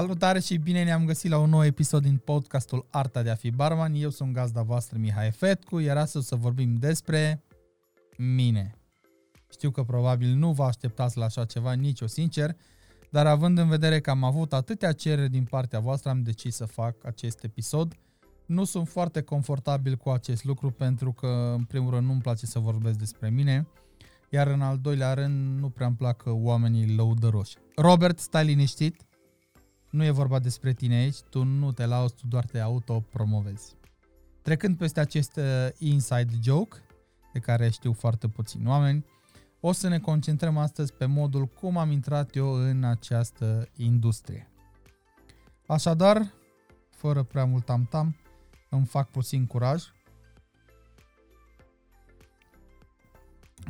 Salutare și bine ne-am găsit la un nou episod din podcastul Arta de a fi barman. Eu sunt gazda voastră Mihai Fetcu, iar astăzi să vorbim despre mine. Știu că probabil nu vă așteptați la așa ceva, nici eu sincer, dar având în vedere că am avut atâtea cereri din partea voastră, am decis să fac acest episod. Nu sunt foarte confortabil cu acest lucru pentru că, în primul rând, nu-mi place să vorbesc despre mine, iar în al doilea rând, nu prea îmi plac oamenii lăudăroși. Robert, stai liniștit, nu e vorba despre tine aici, tu nu te lauzi, tu doar te autopromovezi. Trecând peste acest uh, inside joke, de care știu foarte puțini oameni, o să ne concentrăm astăzi pe modul cum am intrat eu în această industrie. Așadar, fără prea mult tam-tam, îmi fac puțin curaj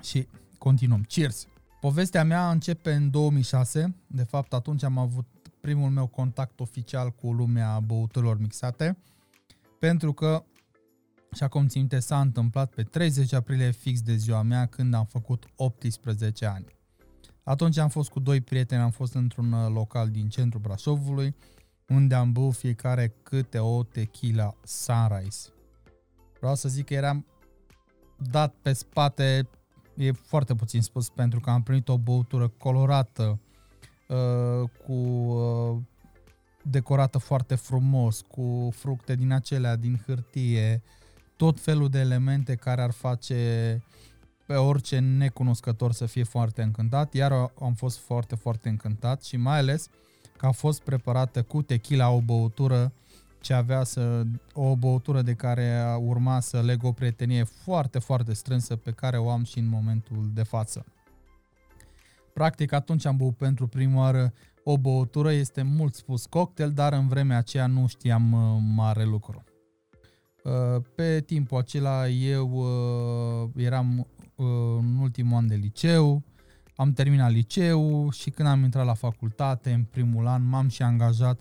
și continuăm. Cheers! Povestea mea începe în 2006, de fapt atunci am avut primul meu contact oficial cu lumea băuturilor mixate, pentru că, și acum țin minte, s-a întâmplat pe 30 aprilie fix de ziua mea când am făcut 18 ani. Atunci am fost cu doi prieteni, am fost într-un uh, local din centrul Brașovului, unde am băut fiecare câte o tequila Sunrise. Vreau să zic că eram dat pe spate, e foarte puțin spus, pentru că am primit o băutură colorată, Uh, cu uh, decorată foarte frumos, cu fructe din acelea, din hârtie, tot felul de elemente care ar face pe orice necunoscător să fie foarte încântat, iar am fost foarte, foarte încântat și mai ales că a fost preparată cu tequila, o băutură ce avea să, o băutură de care urma să leg o prietenie foarte, foarte strânsă pe care o am și în momentul de față. Practic atunci am băut pentru prima oară o băutură, este mult spus cocktail, dar în vremea aceea nu știam uh, mare lucru. Uh, pe timpul acela eu uh, eram în ultimul an de liceu, am terminat liceu și când am intrat la facultate, în primul an, m-am și angajat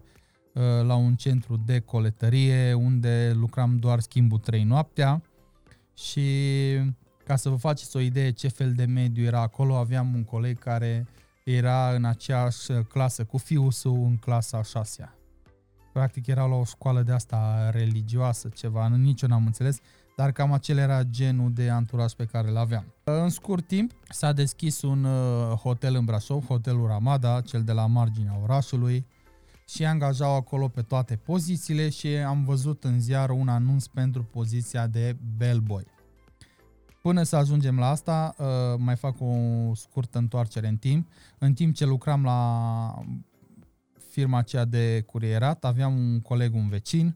la un centru de coletărie unde lucram doar schimbul 3 noaptea și ca să vă faceți o idee ce fel de mediu era acolo, aveam un coleg care era în aceeași clasă cu fiul său în clasa 6 Practic era la o școală de asta religioasă, ceva, nici eu n-am înțeles, dar cam acel era genul de anturaj pe care îl aveam. În scurt timp s-a deschis un uh, hotel în Brașov, hotelul Ramada, cel de la marginea orașului, și angajau acolo pe toate pozițiile și am văzut în ziar un anunț pentru poziția de bellboy. Până să ajungem la asta, uh, mai fac o scurtă întoarcere în timp. În timp ce lucram la firma aceea de curierat, aveam un coleg, un vecin,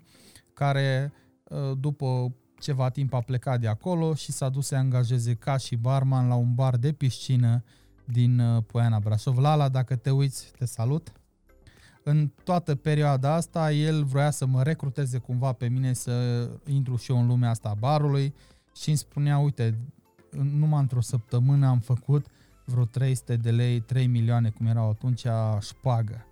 care uh, după ceva timp a plecat de acolo și s-a dus să angajeze ca și barman la un bar de piscină din uh, Poiana Brașov. Lala, dacă te uiți, te salut. În toată perioada asta, el vrea să mă recruteze cumva pe mine să intru și eu în lumea asta a barului și îmi spunea, uite, numai într-o săptămână am făcut vreo 300 de lei, 3 milioane, cum erau atunci, șpagă.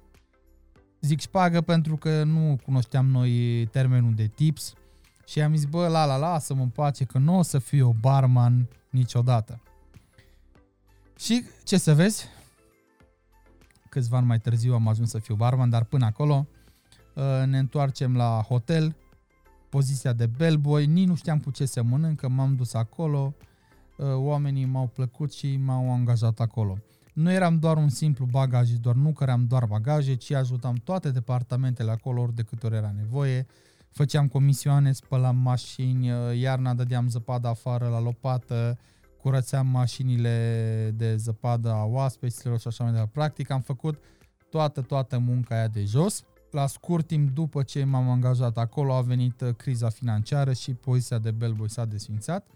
Zic șpagă pentru că nu cunoșteam noi termenul de tips și am zis, bă, la, la, lasă-mă în pace că nu o să fiu barman niciodată. Și ce să vezi, câțiva ani mai târziu am ajuns să fiu barman, dar până acolo uh, ne întoarcem la hotel, poziția de bellboy, nici nu știam cu ce se mănâncă, m-am dus acolo, ă, oamenii m-au plăcut și m-au angajat acolo. Nu eram doar un simplu doar nu căream doar bagaje, ci ajutam toate departamentele acolo ori de câte ori era nevoie. Făceam comisioane, spălam mașini, ă, iarna dădeam zăpadă afară la lopată, curățeam mașinile de zăpadă a oaspeților și așa mai departe. Practic am făcut toată, toată munca aia de jos la scurt timp după ce m-am angajat acolo a venit uh, criza financiară și poziția de bellboy s-a desfințat.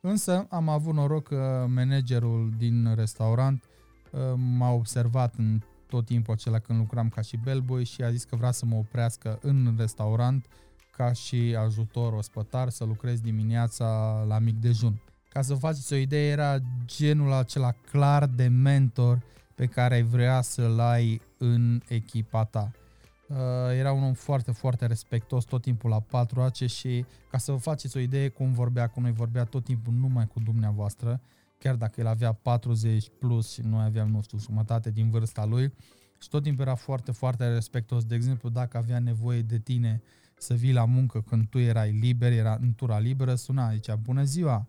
Însă am avut noroc că managerul din restaurant uh, m-a observat în tot timpul acela când lucram ca și bellboy și a zis că vrea să mă oprească în restaurant ca și ajutor ospătar să lucrez dimineața la mic dejun. Ca să vă faceți o idee, era genul acela clar de mentor pe care ai vrea să-l ai în echipa ta. Uh, era un om foarte, foarte respectos tot timpul la patru ace și ca să vă faceți o idee cum vorbea cu noi, vorbea tot timpul numai cu dumneavoastră, chiar dacă el avea 40 plus și noi aveam, nu știu, jumătate din vârsta lui, și tot timpul era foarte, foarte respectos. De exemplu, dacă avea nevoie de tine să vii la muncă când tu erai liber, era în tura liberă, suna, zicea, bună ziua,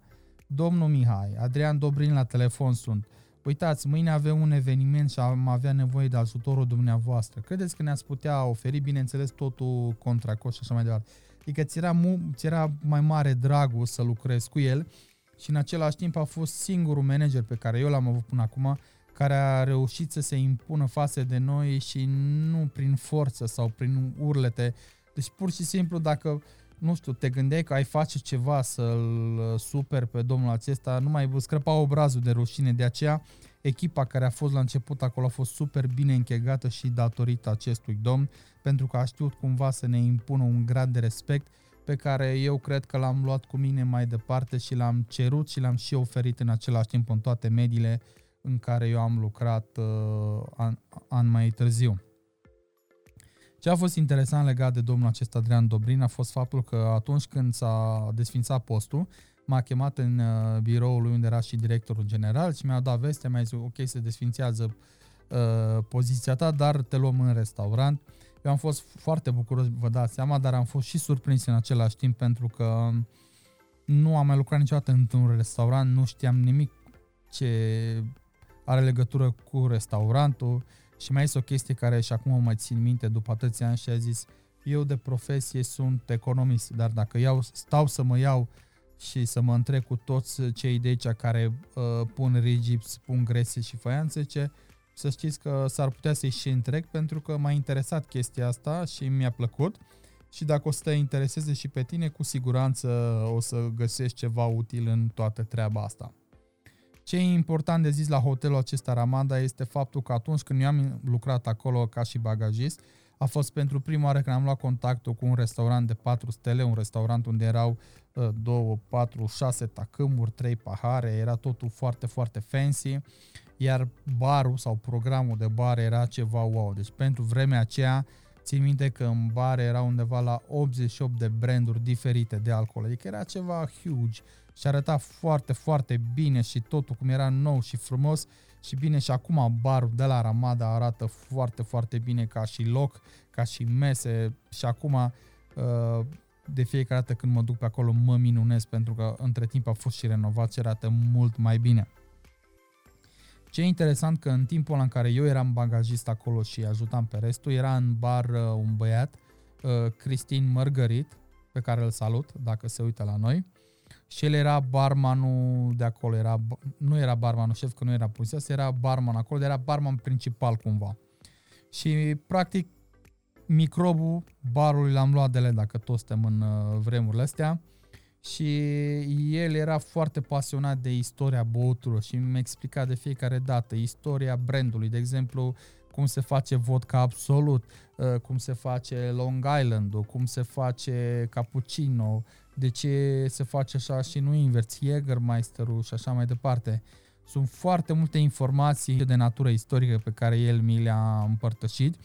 domnul Mihai, Adrian Dobrin la telefon sunt. Uitați, mâine avem un eveniment și am avea nevoie de ajutorul dumneavoastră. Credeți că ne-ați putea oferi, bineînțeles, totul contra cost și așa mai departe. Adică ți era, mu- ți era mai mare dragul să lucrezi cu el și în același timp a fost singurul manager pe care eu l-am avut până acum care a reușit să se impună față de noi și nu prin forță sau prin urlete. Deci pur și simplu dacă, nu știu, te gândeai că ai face ceva să-l super pe domnul acesta, nu mai scrăpa obrazul de rușine. De aceea echipa care a fost la început acolo a fost super bine închegată și datorită acestui domn, pentru că a știut cumva să ne impună un grad de respect pe care eu cred că l-am luat cu mine mai departe și l-am cerut și l-am și oferit în același timp în toate mediile în care eu am lucrat uh, an, an mai târziu. Ce a fost interesant legat de domnul acesta Adrian Dobrin a fost faptul că atunci când s-a desfințat postul, m-a chemat în uh, biroul lui unde era și directorul general și mi-a dat veste, mi-a zis ok, se desfințează uh, poziția ta, dar te luăm în restaurant. Eu am fost foarte bucuros, vă dați seama, dar am fost și surprins în același timp pentru că nu am mai lucrat niciodată într-un restaurant, nu știam nimic ce are legătură cu restaurantul și mai este o chestie care și acum mai țin minte după atâția ani și a zis eu de profesie sunt economist, dar dacă iau, stau să mă iau și să mă întrec cu toți cei de aici care uh, pun rigips, pun grese și făianțe, ce să știți că s-ar putea să-i și întreg pentru că m-a interesat chestia asta și mi-a plăcut și dacă o să te intereseze și pe tine, cu siguranță o să găsești ceva util în toată treaba asta. Ce e important de zis la hotelul acesta Ramada este faptul că atunci când eu am lucrat acolo ca și bagajist, a fost pentru prima oară când am luat contactul cu un restaurant de 4 stele, un restaurant unde erau 2, 4, 6 tacâmuri, 3 pahare, era totul foarte, foarte fancy, iar barul sau programul de bar era ceva wow. Deci pentru vremea aceea, țin minte că în bar era undeva la 88 de branduri diferite de alcool, adică era ceva huge și arăta foarte, foarte bine și totul cum era nou și frumos. Și bine și acum barul de la Ramada arată foarte, foarte bine ca și loc, ca și mese. Și acum uh, de fiecare dată când mă duc pe acolo mă minunez pentru că între timp a fost și renovat și arată mult mai bine. Ce e interesant că în timpul în care eu eram bagajist acolo și ajutam pe restul, era în bar uh, un băiat, uh, Cristin Mărgărit, pe care îl salut dacă se uită la noi, și el era barmanul de acolo, era, nu era barmanul șef, că nu era pusias, era barman acolo, dar era barman principal cumva. Și practic microbul barului l-am luat de ele, dacă toți suntem în uh, vremurile astea, și el era foarte pasionat de istoria băuturilor și mi explica de fiecare dată istoria brandului, de exemplu, cum se face vodka absolut, uh, cum se face Long Island, cum se face cappuccino, de ce se face așa și nu invers, Jägermeisterul și așa mai departe. Sunt foarte multe informații de natură istorică pe care el mi le-a împărtășit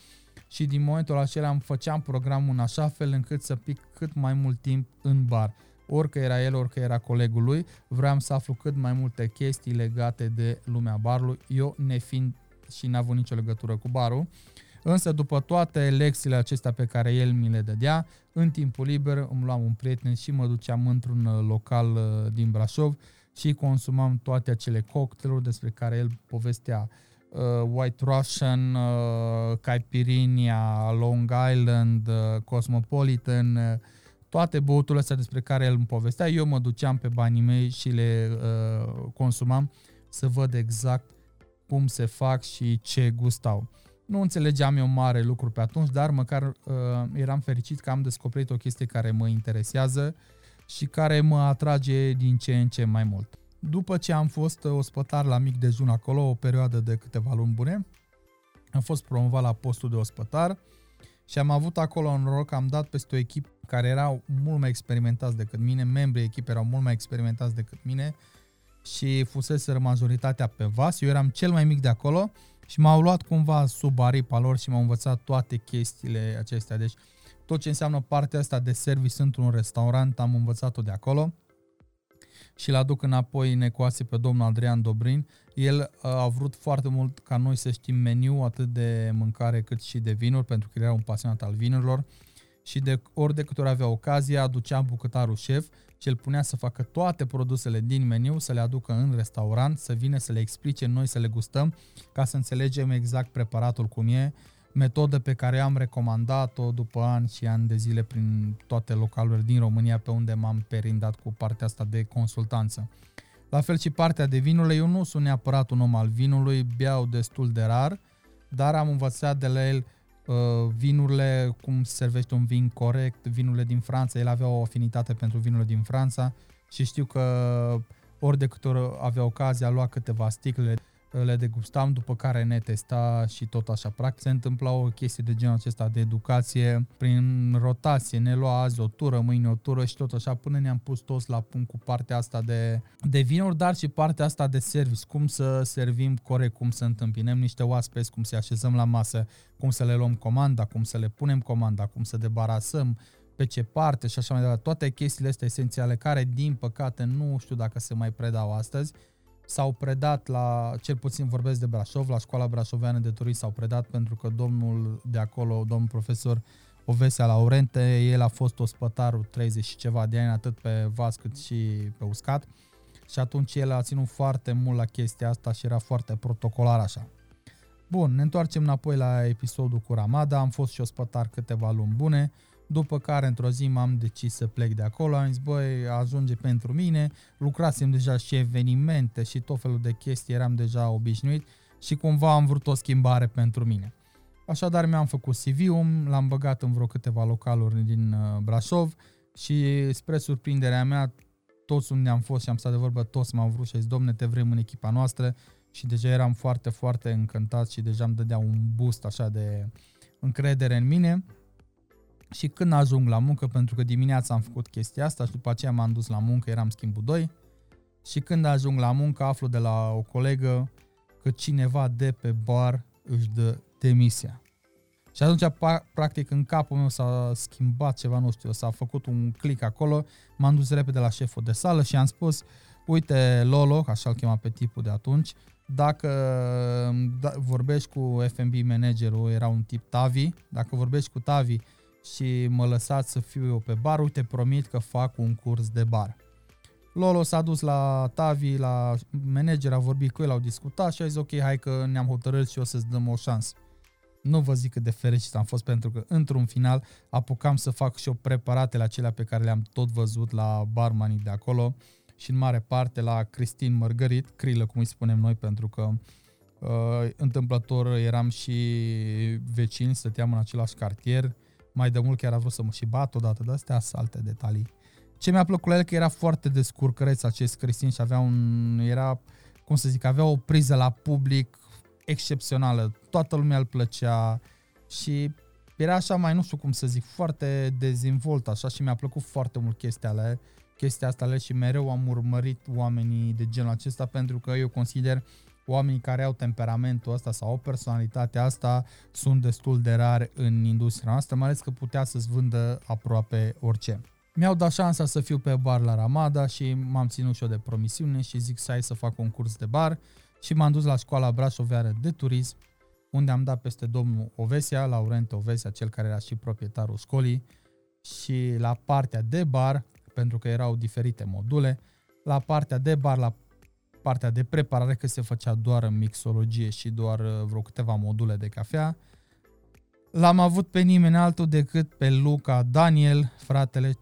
și din momentul acela îmi făceam programul în așa fel încât să pic cât mai mult timp în bar. Orică era el, orică era colegul lui, vreau să aflu cât mai multe chestii legate de lumea barului, eu nefiind și n-avut nicio legătură cu barul. Însă după toate lecțiile acestea pe care el mi le dădea, în timpul liber îmi luam un prieten și mă duceam într-un uh, local uh, din Brașov și consumam toate acele cocktailuri despre care el povestea. Uh, White Russian, uh, Caipirinha, Long Island, uh, Cosmopolitan, uh, toate băuturile astea despre care el îmi povestea, eu mă duceam pe banii mei și le uh, consumam să văd exact cum se fac și ce gustau. Nu înțelegeam eu mare lucru pe atunci, dar măcar uh, eram fericit că am descoperit o chestie care mă interesează și care mă atrage din ce în ce mai mult. După ce am fost ospătar la mic dejun acolo, o perioadă de câteva luni bune, am fost promovat la postul de ospătar și am avut acolo un noroc, am dat peste o echipă care erau mult mai experimentați decât mine, membrii echipei erau mult mai experimentați decât mine și fusese majoritatea pe vas, eu eram cel mai mic de acolo și m-au luat cumva sub aripa lor și m-au învățat toate chestiile acestea. Deci tot ce înseamnă partea asta de service într-un restaurant am învățat-o de acolo. și l aduc înapoi în ecuație pe domnul Adrian Dobrin. El uh, a vrut foarte mult ca noi să știm meniu atât de mâncare cât și de vinuri, pentru că era un pasionat al vinurilor și de ori de câte ori avea ocazia, aducea bucătarul șef și îl punea să facă toate produsele din meniu, să le aducă în restaurant, să vină să le explice, noi să le gustăm, ca să înțelegem exact preparatul cum e, metodă pe care am recomandat-o după ani și ani de zile prin toate localurile din România pe unde m-am perindat cu partea asta de consultanță. La fel și partea de vinurile, eu nu sunt neapărat un om al vinului, beau destul de rar, dar am învățat de la el uh, vinurile, cum se servește un vin corect, vinurile din Franța, el avea o afinitate pentru vinurile din Franța și știu că ori de câte ori avea ocazia, a luat câteva sticle le degustam, după care ne testa și tot așa. Practic se întâmpla o chestie de genul acesta de educație prin rotație. Ne lua azi o tură, mâine o tură și tot așa până ne-am pus toți la punct cu partea asta de, de vinuri, dar și partea asta de service. Cum să servim corect, cum să întâmpinăm niște oaspeți, cum să așezăm la masă, cum să le luăm comanda, cum să le punem comanda, cum să debarasăm, pe ce parte și așa mai departe. Toate chestiile astea esențiale care, din păcate, nu știu dacă se mai predau astăzi s-au predat la, cel puțin vorbesc de Brașov, la școala brașoveană de turism s-au predat pentru că domnul de acolo, domnul profesor Ovesea Laurente, el a fost ospătarul 30 și ceva de ani, atât pe vas cât și pe uscat. Și atunci el a ținut foarte mult la chestia asta și era foarte protocolar așa. Bun, ne întoarcem înapoi la episodul cu Ramada, am fost și ospătar câteva luni bune, după care într-o zi m-am decis să plec de acolo, am zis, băi, ajunge pentru mine, lucrasem deja și evenimente și tot felul de chestii, eram deja obișnuit și cumva am vrut o schimbare pentru mine. Așadar mi-am făcut CV-ul, l-am băgat în vreo câteva localuri din uh, Brașov și spre surprinderea mea, toți unde am fost și am stat de vorbă, toți m-au vrut și zis, domne, te vrem în echipa noastră. Și deja eram foarte, foarte încântat și deja îmi dădea un boost așa de încredere în mine și când ajung la muncă, pentru că dimineața am făcut chestia asta și după aceea m-am dus la muncă, eram schimbul 2, și când ajung la muncă aflu de la o colegă că cineva de pe bar își dă demisia. Și atunci, practic, în capul meu s-a schimbat ceva, nu știu, s-a făcut un click acolo, m-am dus repede la șeful de sală și am spus, uite, Lolo, așa-l chema pe tipul de atunci, dacă da, vorbești cu F&B managerul, era un tip Tavi, dacă vorbești cu Tavi și mă lăsați să fiu eu pe bar, uite, promit că fac un curs de bar. Lolo s-a dus la Tavi, la manager, a vorbit cu el, au discutat și a zis ok, hai că ne-am hotărât și o să-ți dăm o șansă. Nu vă zic cât de fericit am fost pentru că într-un final apucam să fac și eu preparatele acelea pe care le-am tot văzut la barmanii de acolo și în mare parte la Cristin Mărgărit, Crilă cum îi spunem noi pentru că uh, întâmplător eram și vecini, stăteam în același cartier, mai de mult chiar a vrut să mă și bat odată, de astea sunt alte detalii. Ce mi-a plăcut la el că era foarte descurcăreț acest Cristin și avea un, era, cum să zic, avea o priză la public excepțională. Toată lumea îl plăcea și era așa mai, nu știu cum să zic, foarte dezvolt așa și mi-a plăcut foarte mult chestia alea, chestia asta și mereu am urmărit oamenii de genul acesta pentru că eu consider oamenii care au temperamentul ăsta sau o personalitate asta sunt destul de rare în industria noastră, mai ales că putea să-ți vândă aproape orice. Mi-au dat șansa să fiu pe bar la Ramada și m-am ținut și eu de promisiune și zic să hai să fac un curs de bar și m-am dus la școala Brașoveară de turism unde am dat peste domnul Ovesia, Laurent Ovesia, cel care era și proprietarul școlii și la partea de bar, pentru că erau diferite module, la partea de bar, la partea de preparare, că se făcea doar în mixologie și doar uh, vreo câteva module de cafea. L-am avut pe nimeni altul decât pe Luca Daniel, fratele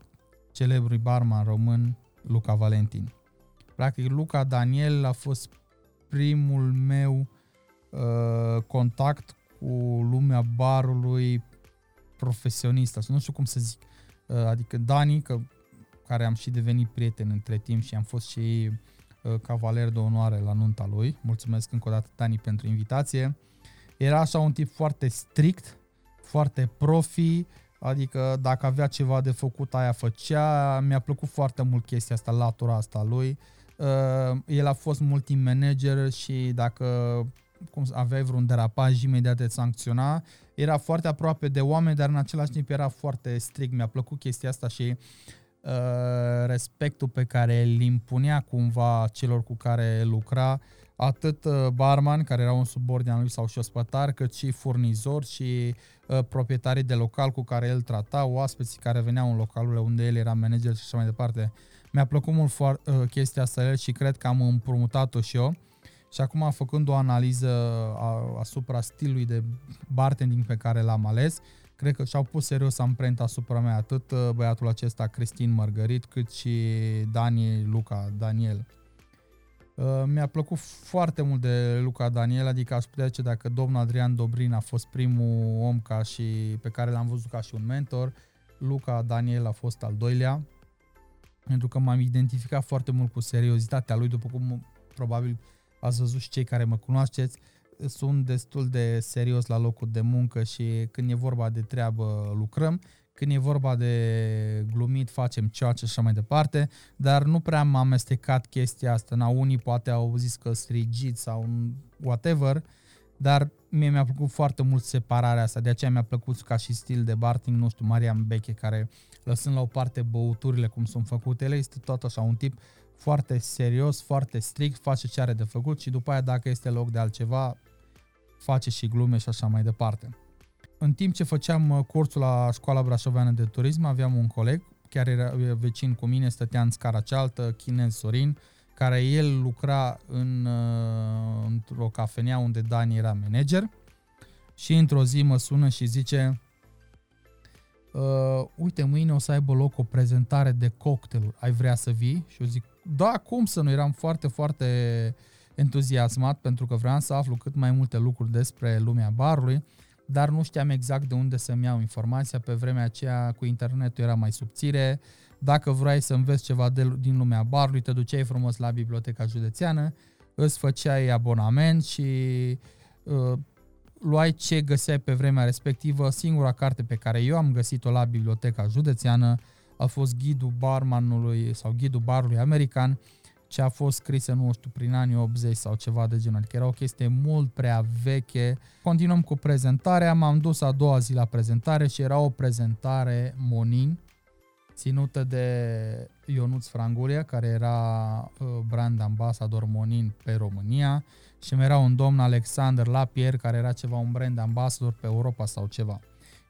celebrului barman român Luca Valentin. Practic, Luca Daniel a fost primul meu uh, contact cu lumea barului profesionist, nu știu cum să zic. Uh, adică Dani, că, care am și devenit prieten între timp și am fost și Uh, cavaler de onoare la nunta lui. Mulțumesc încă o dată, Dani, pentru invitație. Era așa un tip foarte strict, foarte profi, adică dacă avea ceva de făcut, aia făcea. Mi-a plăcut foarte mult chestia asta, latura asta lui. Uh, el a fost multi-manager și dacă cum aveai vreun derapaj, imediat te sancționa. Era foarte aproape de oameni, dar în același timp era foarte strict. Mi-a plăcut chestia asta și respectul pe care îl impunea cumva celor cu care lucra, atât uh, barman, care era un subordin al lui sau și ospătar, cât și furnizor și uh, proprietarii de local cu care el trata, oaspeții care veneau în localurile unde el era manager și așa mai departe. Mi-a plăcut mult foar- uh, chestia asta și cred că am împrumutat-o și eu. Și acum, făcând o analiză a, asupra stilului de bartending pe care l-am ales, cred că și-au pus serios amprenta asupra mea, atât uh, băiatul acesta, Cristin Margarit, cât și Dani Luca, Daniel. Uh, mi-a plăcut foarte mult de Luca Daniel, adică aș putea zice dacă domnul Adrian Dobrin a fost primul om ca și pe care l-am văzut ca și un mentor, Luca Daniel a fost al doilea, pentru că m-am identificat foarte mult cu seriozitatea lui, după cum probabil ați văzut și cei care mă cunoașteți, sunt destul de serios la locul de muncă și când e vorba de treabă lucrăm, când e vorba de glumit facem ceea ce așa mai departe, dar nu prea am amestecat chestia asta. Na, unii poate au zis că strigit sau whatever, dar mie mi-a plăcut foarte mult separarea asta, de aceea mi-a plăcut ca și stil de barting, nu știu, Marian Beche, care lăsând la o parte băuturile cum sunt făcute, ele este tot așa un tip foarte serios, foarte strict, face ce are de făcut și după aia dacă este loc de altceva, face și glume și așa mai departe. În timp ce făceam uh, cursul la școala brașoveană de turism, aveam un coleg, chiar era vecin cu mine, stătea în scara cealaltă, chinez Sorin, care el lucra în, uh, într-o cafenea unde Dani era manager și într-o zi mă sună și zice uh, uite, mâine o să aibă loc o prezentare de cocktailuri, ai vrea să vii? Și eu zic, da, cum să nu, eram foarte, foarte entuziasmat pentru că vreau să aflu cât mai multe lucruri despre lumea barului, dar nu știam exact de unde să-mi iau informația. Pe vremea aceea cu internetul era mai subțire. Dacă vrei să înveți ceva de, din lumea barului, te duceai frumos la biblioteca județeană, îți făceai abonament și uh, luai ce găseai pe vremea respectivă. Singura carte pe care eu am găsit-o la biblioteca județeană a fost ghidul barmanului sau ghidul barului american, ce a fost scrisă, nu știu, prin anii 80 sau ceva de genul, adică era o chestie mult prea veche. Continuăm cu prezentarea, m-am dus a doua zi la prezentare și era o prezentare Monin, ținută de Ionuț Frangulia, care era uh, brand ambasador Monin pe România și mai era un domn Alexander Lapierre, care era ceva un brand ambasador pe Europa sau ceva.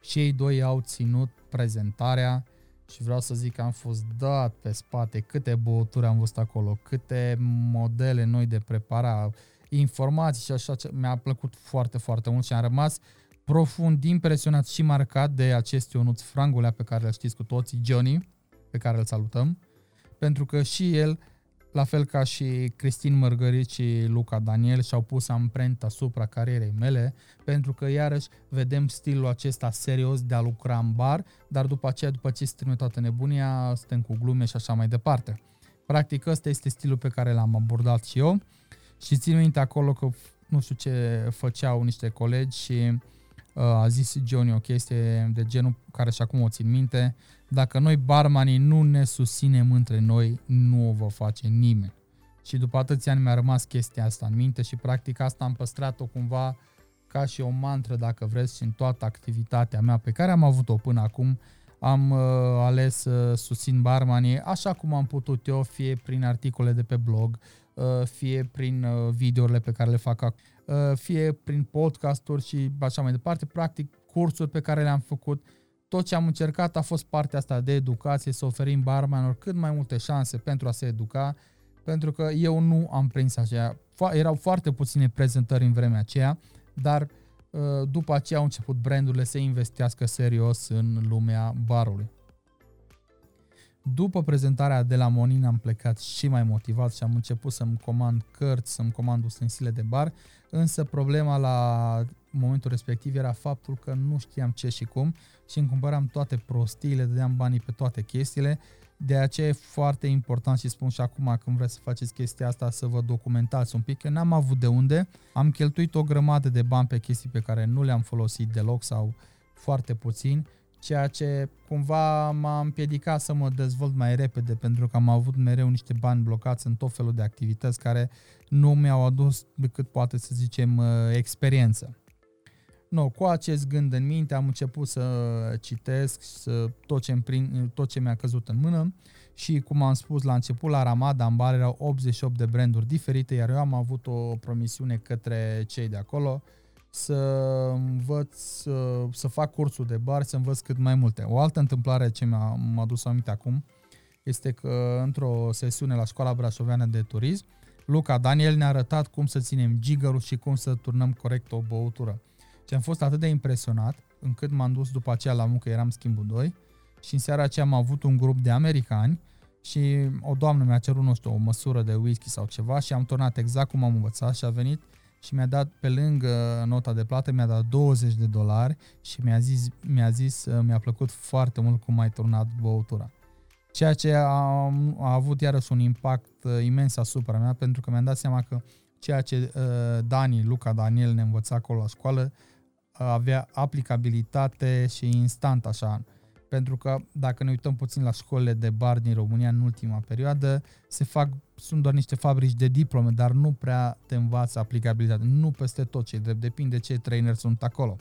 Și ei doi au ținut prezentarea și vreau să zic că am fost dat pe spate, câte băuturi am văzut acolo, câte modele noi de prepara, informații și așa, mi-a plăcut foarte, foarte mult și am rămas profund impresionat și marcat de acest Ionuț Frangulea pe care îl știți cu toții, Johnny, pe care îl salutăm, pentru că și el la fel ca și Cristin Mărgărit și Luca Daniel și-au pus amprenta asupra carierei mele, pentru că iarăși vedem stilul acesta serios de a lucra în bar, dar după aceea, după ce se termină toată nebunia, suntem cu glume și așa mai departe. Practic ăsta este stilul pe care l-am abordat și eu și țin minte acolo că nu știu ce făceau niște colegi și uh, a zis Johnny o chestie de genul care și acum o țin minte, dacă noi barmanii nu ne susținem între noi, nu o va face nimeni. Și după atâția ani mi-a rămas chestia asta în minte și practic asta am păstrat-o cumva ca și o mantră, dacă vreți, și în toată activitatea mea pe care am avut-o până acum, am uh, ales să uh, susțin barmanii așa cum am putut eu, fie prin articole de pe blog, uh, fie prin uh, videourile pe care le fac acum, uh, fie prin podcasturi și așa mai departe, practic cursuri pe care le-am făcut, tot ce am încercat a fost partea asta de educație, să oferim barmanilor cât mai multe șanse pentru a se educa, pentru că eu nu am prins așa. Erau foarte puține prezentări în vremea aceea, dar uh, după aceea au început brandurile să investească serios în lumea barului. După prezentarea de la Monin am plecat și mai motivat și am început să-mi comand cărți, să-mi comand ustensile de bar, însă problema la momentul respectiv era faptul că nu știam ce și cum și îmi cumpăram toate prostiile, dădeam banii pe toate chestiile, de aceea e foarte important și spun și acum când vreți să faceți chestia asta să vă documentați un pic, că n-am avut de unde, am cheltuit o grămadă de bani pe chestii pe care nu le-am folosit deloc sau foarte puțin ceea ce cumva m-a împiedicat să mă dezvolt mai repede pentru că am avut mereu niște bani blocați în tot felul de activități care nu mi-au adus decât poate să zicem uh, experiență. No, cu acest gând în minte am început să citesc să, tot, ce prin, tot ce mi-a căzut în mână și cum am spus la început, la Ramada în bar erau 88 de branduri diferite, iar eu am avut o promisiune către cei de acolo să învăț, să, să fac cursul de bar, să învăț cât mai multe. O altă întâmplare ce mi-a, m-a dus aminte acum este că într-o sesiune la Școala Brașoveană de Turism, Luca Daniel ne-a arătat cum să ținem gigărul și cum să turnăm corect o băutură. Și am fost atât de impresionat încât m-am dus după aceea la muncă, eram schimbul 2 și în seara aceea am avut un grup de americani și o doamnă mi-a cerut, nu știu, o măsură de whisky sau ceva și am turnat exact cum am învățat și a venit și mi-a dat pe lângă nota de plată, mi-a dat 20 de dolari și mi-a zis, mi-a zis, mi-a plăcut foarte mult cum ai turnat băutura. Ceea ce a, a avut iarăși un impact uh, imens asupra mea pentru că mi-am dat seama că ceea ce uh, Dani, Luca Daniel ne învăța acolo la școală uh, avea aplicabilitate și instant așa pentru că dacă ne uităm puțin la școlile de bar din România în ultima perioadă, se fac, sunt doar niște fabrici de diplome, dar nu prea te învață aplicabilitate. Nu peste tot ce drept, depinde ce trainer sunt acolo.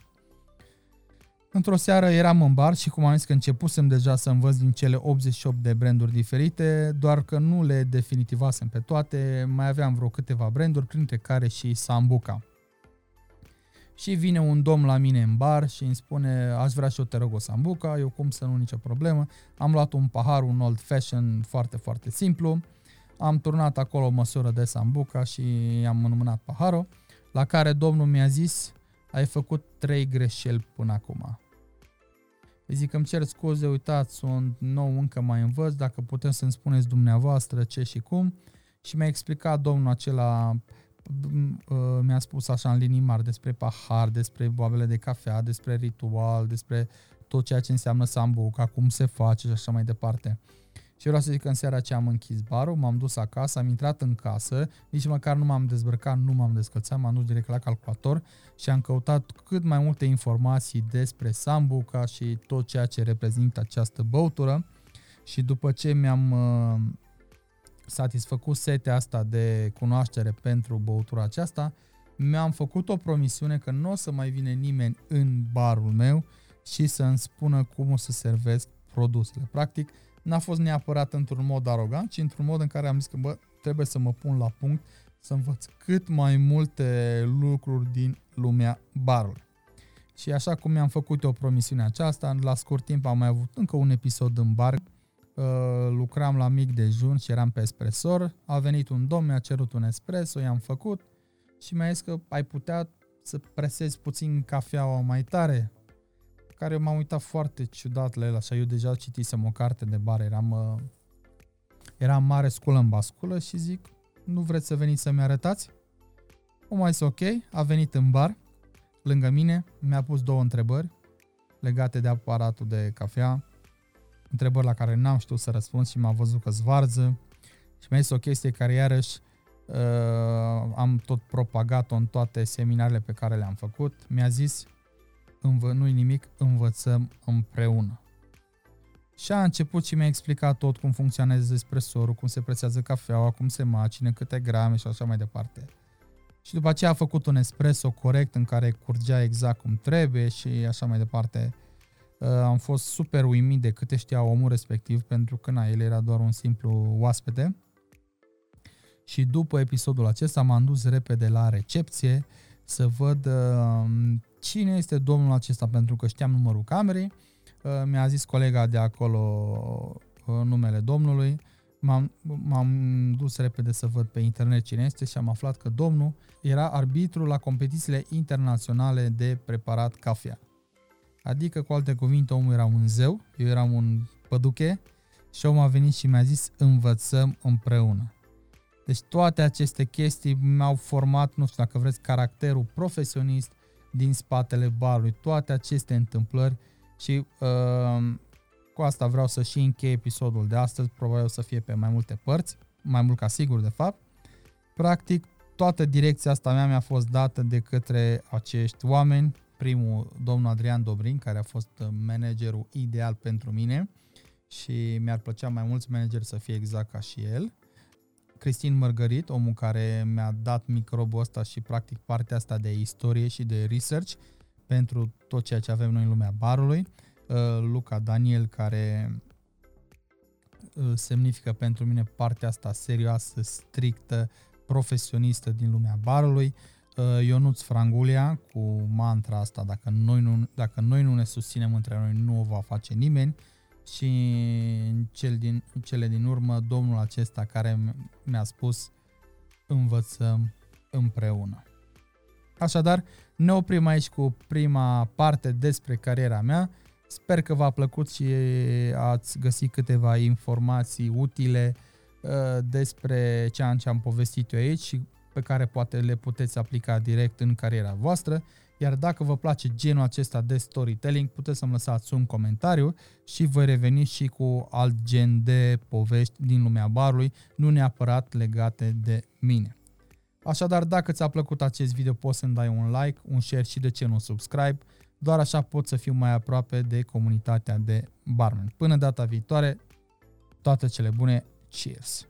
Într-o seară eram în bar și cum am zis că începusem deja să învăț din cele 88 de branduri diferite, doar că nu le definitivasem pe toate, mai aveam vreo câteva branduri, printre care și Sambuca. Și vine un domn la mine în bar și îmi spune, aș vrea și eu te rog o sambuca, eu cum să nu, nicio problemă. Am luat un pahar, un old fashion foarte, foarte simplu, am turnat acolo o măsură de sambuca și am înmânat paharul, la care domnul mi-a zis, ai făcut trei greșeli până acum. Îi zic, îmi cer scuze, uitați, sunt nou, încă mai învăț, dacă putem să-mi spuneți dumneavoastră ce și cum. Și mi-a explicat domnul acela Uh, mi-a spus așa în linii mari despre pahar, despre boabele de cafea, despre ritual, despre tot ceea ce înseamnă sambuca, cum se face și așa mai departe. Și vreau să zic că în seara aceea am închis barul, m-am dus acasă, am intrat în casă, nici măcar nu m-am dezbrăcat, nu m-am descălțat, m-am dus direct la calculator și am căutat cât mai multe informații despre sambuca și tot ceea ce reprezintă această băutură. Și după ce mi-am uh, satisfăcut setea asta de cunoaștere pentru băutura aceasta, mi-am făcut o promisiune că nu o să mai vine nimeni în barul meu și să îmi spună cum o să servesc produsele. Practic, n-a fost neapărat într-un mod arogant, ci într-un mod în care am zis că bă, trebuie să mă pun la punct, să învăț cât mai multe lucruri din lumea barului. Și așa cum mi-am făcut o promisiune aceasta, la scurt timp am mai avut încă un episod în bar Uh, lucram la mic dejun și eram pe espresor, a venit un domn, mi-a cerut un espresso, i-am făcut și mi-a zis că ai putea să presezi puțin cafeaua mai tare, care m-am uitat foarte ciudat la el, așa, eu deja citisem o carte de bar, eram, uh, eram mare sculă în basculă și zic, nu vreți să veniți să-mi arătați? O mai ok, a venit în bar, lângă mine, mi-a pus două întrebări legate de aparatul de cafea, întrebări la care n-am știut să răspund și m-a văzut că zvarză și mi-a zis o chestie care iarăși uh, am tot propagat-o în toate seminarele pe care le-am făcut. Mi-a zis, învă, nu-i nimic, învățăm împreună. Și a început și mi-a explicat tot cum funcționează espresorul, cum se presează cafeaua, cum se macine, câte grame și așa mai departe. Și după aceea a făcut un espresso corect în care curgea exact cum trebuie și așa mai departe. Uh, am fost super uimit de câte știa omul respectiv, pentru că na, el era doar un simplu oaspete. Și după episodul acesta m-am dus repede la recepție să văd uh, cine este domnul acesta, pentru că știam numărul camerei. Uh, mi-a zis colega de acolo uh, numele domnului. M-am, m-am dus repede să văd pe internet cine este și am aflat că domnul era arbitru la competițiile internaționale de preparat cafea. Adică, cu alte cuvinte, omul era un zeu, eu eram un păduche și omul a venit și mi-a zis învățăm împreună. Deci toate aceste chestii mi-au format, nu știu dacă vreți, caracterul profesionist din spatele barului, toate aceste întâmplări și uh, cu asta vreau să și închei episodul de astăzi, probabil o să fie pe mai multe părți, mai mult ca sigur de fapt. Practic, toată direcția asta mea mi-a fost dată de către acești oameni primul, domnul Adrian Dobrin, care a fost uh, managerul ideal pentru mine și mi-ar plăcea mai mulți manageri să fie exact ca și el. Cristin Mărgărit, omul care mi-a dat microbul ăsta și practic partea asta de istorie și de research, pentru tot ceea ce avem noi în lumea barului. Uh, Luca Daniel, care uh, semnifică pentru mine partea asta serioasă, strictă, profesionistă din lumea barului. Uh, Ionuț Frangulia cu mantra asta, dacă noi nu, dacă noi nu ne susținem între noi, nu o va face nimeni. Și în cel din, cele din urmă, domnul acesta care mi-a spus învățăm împreună. Așadar, ne oprim aici cu prima parte despre cariera mea. Sper că v-a plăcut și ați găsit câteva informații utile uh, despre ceea ce am povestit eu aici și pe care poate le puteți aplica direct în cariera voastră. Iar dacă vă place genul acesta de storytelling, puteți să-mi lăsați un comentariu și voi reveni și cu alt gen de povești din lumea barului, nu neapărat legate de mine. Așadar, dacă ți-a plăcut acest video, poți să-mi dai un like, un share și de ce nu subscribe. Doar așa pot să fiu mai aproape de comunitatea de barman. Până data viitoare, toate cele bune, cheers!